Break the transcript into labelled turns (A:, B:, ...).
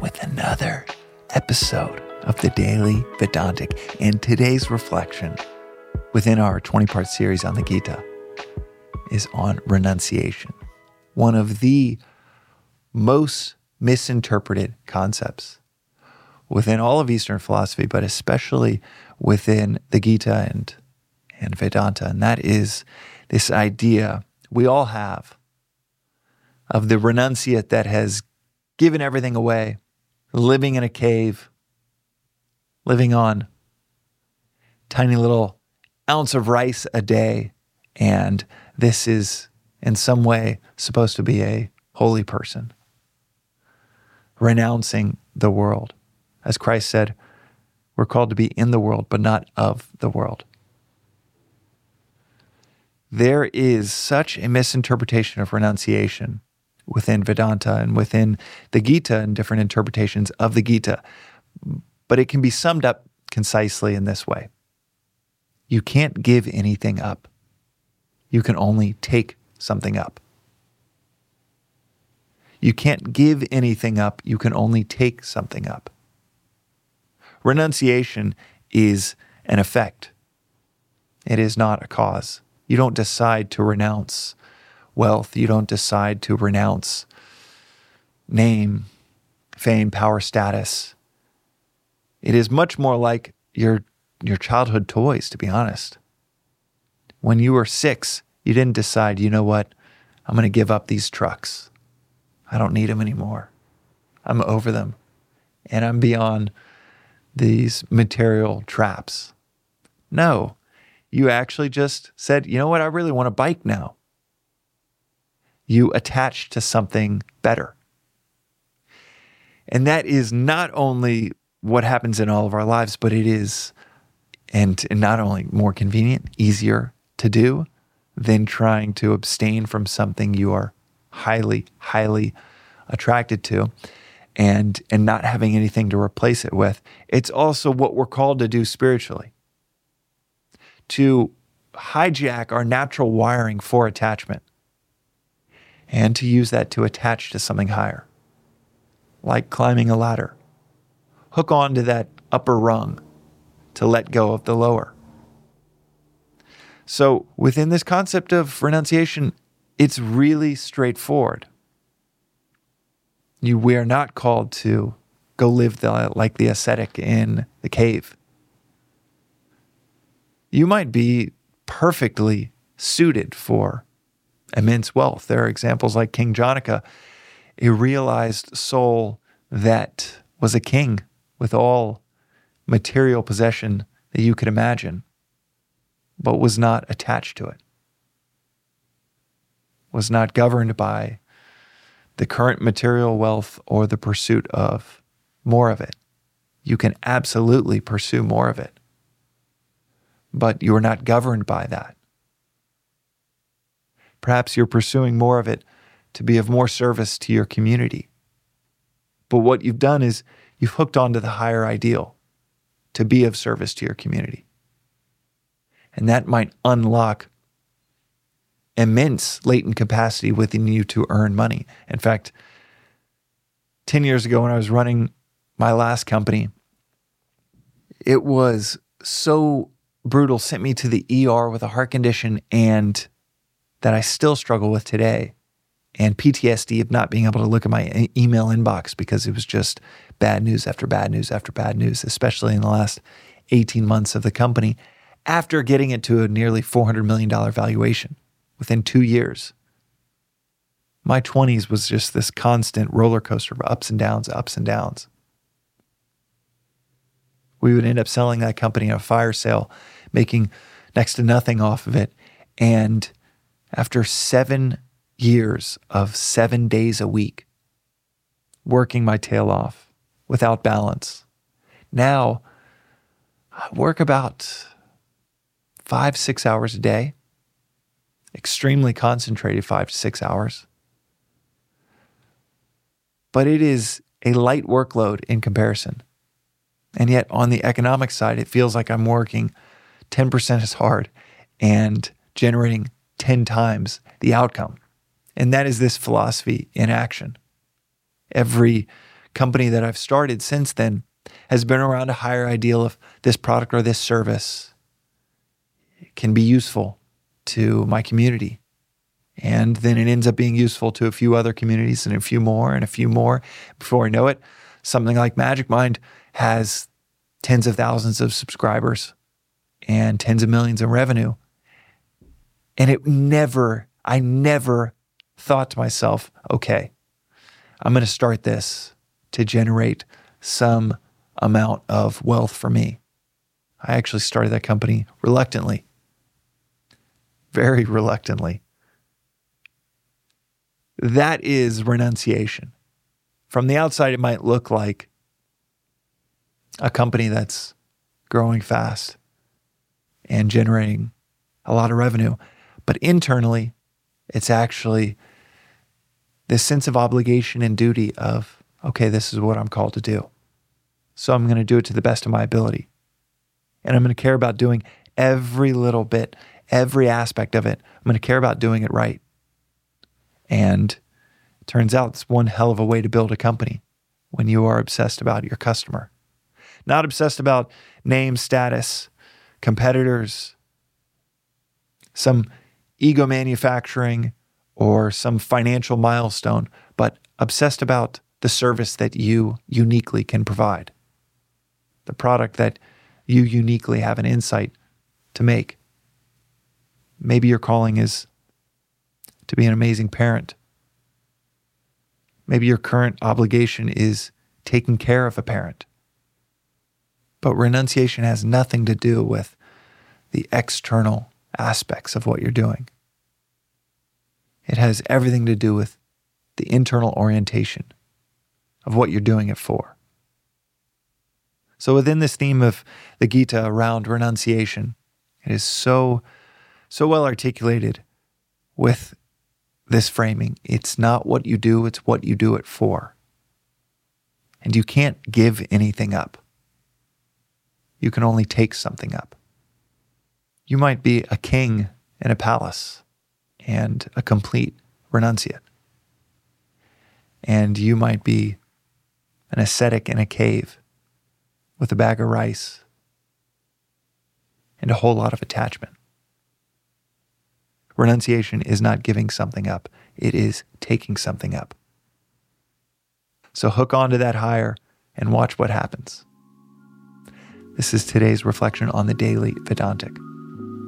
A: with another episode of the Daily Vedantic. And today's reflection within our 20 part series on the Gita is on renunciation, one of the most misinterpreted concepts within all of Eastern philosophy, but especially within the Gita and, and Vedanta. And that is this idea we all have of the renunciate that has given everything away, living in a cave, living on tiny little ounce of rice a day. And this is in some way supposed to be a holy person, renouncing the world. As Christ said, we're called to be in the world, but not of the world. There is such a misinterpretation of renunciation within Vedanta and within the Gita and different interpretations of the Gita. But it can be summed up concisely in this way You can't give anything up, you can only take something up. You can't give anything up, you can only take something up. Renunciation is an effect, it is not a cause. You don't decide to renounce wealth. You don't decide to renounce name, fame, power, status. It is much more like your, your childhood toys, to be honest. When you were six, you didn't decide, you know what, I'm going to give up these trucks. I don't need them anymore. I'm over them. And I'm beyond these material traps. No, you actually just said, you know what, I really want a bike now you attach to something better. And that is not only what happens in all of our lives, but it is, and, not only more convenient, easier to do than trying to abstain from something you are highly, highly attracted to and and not having anything to replace it with. It's also what we're called to do spiritually. To hijack our natural wiring for attachment and to use that to attach to something higher, like climbing a ladder. Hook on to that upper rung to let go of the lower. So, within this concept of renunciation, it's really straightforward. You, we are not called to go live the, like the ascetic in the cave. You might be perfectly suited for immense wealth. There are examples like King Janaka, a realized soul that was a king with all material possession that you could imagine, but was not attached to it, was not governed by the current material wealth or the pursuit of more of it. You can absolutely pursue more of it, but you are not governed by that. Perhaps you're pursuing more of it to be of more service to your community. But what you've done is you've hooked onto the higher ideal to be of service to your community. And that might unlock immense latent capacity within you to earn money. In fact, 10 years ago when I was running my last company, it was so brutal, sent me to the ER with a heart condition and that I still struggle with today and PTSD of not being able to look at my email inbox because it was just bad news after bad news after bad news, especially in the last 18 months of the company after getting it to a nearly $400 million valuation within two years. My 20s was just this constant roller coaster of ups and downs, ups and downs. We would end up selling that company in a fire sale, making next to nothing off of it. And after seven years of seven days a week, working my tail off without balance. Now, I work about five, six hours a day, extremely concentrated five to six hours. But it is a light workload in comparison. And yet, on the economic side, it feels like I'm working 10% as hard and generating 10 times the outcome. And that is this philosophy in action. Every company that I've started since then has been around a higher ideal of this product or this service can be useful to my community. And then it ends up being useful to a few other communities and a few more and a few more. Before I know it, something like Magic Mind has tens of thousands of subscribers and tens of millions in revenue. And it never, I never thought to myself, okay, I'm going to start this to generate some amount of wealth for me. I actually started that company reluctantly, very reluctantly. That is renunciation. From the outside, it might look like a company that's growing fast and generating a lot of revenue. But internally, it's actually this sense of obligation and duty of, okay, this is what I'm called to do. So I'm going to do it to the best of my ability. And I'm going to care about doing every little bit, every aspect of it. I'm going to care about doing it right. And it turns out it's one hell of a way to build a company when you are obsessed about your customer. Not obsessed about name, status, competitors, some ego manufacturing, or some financial milestone, but obsessed about the service that you uniquely can provide the product that you uniquely have an insight to make. Maybe your calling is to be an amazing parent. Maybe your current obligation is taking care of a parent. But renunciation has nothing to do with the external aspects of what you're doing. It has everything to do with the internal orientation of what you're doing it for. So, within this theme of the Gita around renunciation, it is so, so well articulated with this framing. It's not what you do, it's what you do it for. And you can't give anything up. You can only take something up. You might be a king in a palace and a complete renunciate. And you might be an ascetic in a cave with a bag of rice and a whole lot of attachment. Renunciation is not giving something up, it is taking something up. So hook onto that higher and watch what happens. This is today's reflection on the daily Vedantic.